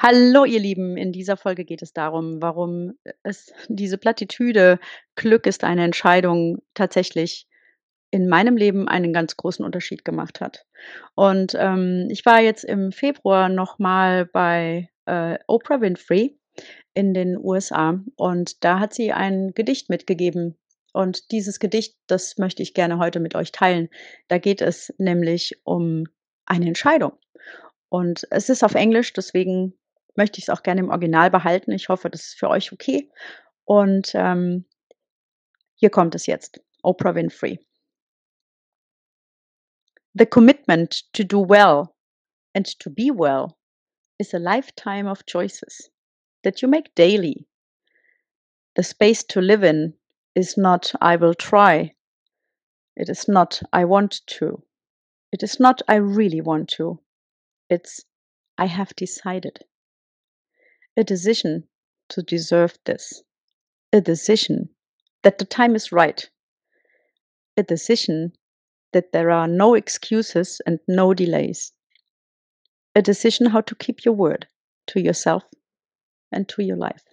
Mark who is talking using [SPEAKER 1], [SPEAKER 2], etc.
[SPEAKER 1] Hallo, ihr Lieben. In dieser Folge geht es darum, warum es diese Plattitüde „Glück ist eine Entscheidung“ tatsächlich in meinem Leben einen ganz großen Unterschied gemacht hat. Und, ähm, ich war jetzt im Februar noch mal bei, äh, Oprah Winfrey in den USA und da hat sie ein Gedicht mitgegeben. Und dieses Gedicht, das möchte ich gerne heute mit euch teilen. Da geht es nämlich um eine Entscheidung. Und es ist auf Englisch, deswegen möchte ich's auch gerne im Original behalten. Ich hoffe, das ist für euch okay. Und, ähm, hier kommt es jetzt. Oprah Winfrey. The commitment to do well and to be well is a lifetime of choices that you make daily. The space to live in is not "I will try." It is not "I want to." It is not "I really want to." It's "I have decided." A decision to deserve this. A decision that the time is right. A decision that there are no excuses and no delays. A decision how to keep your word to yourself and to your life.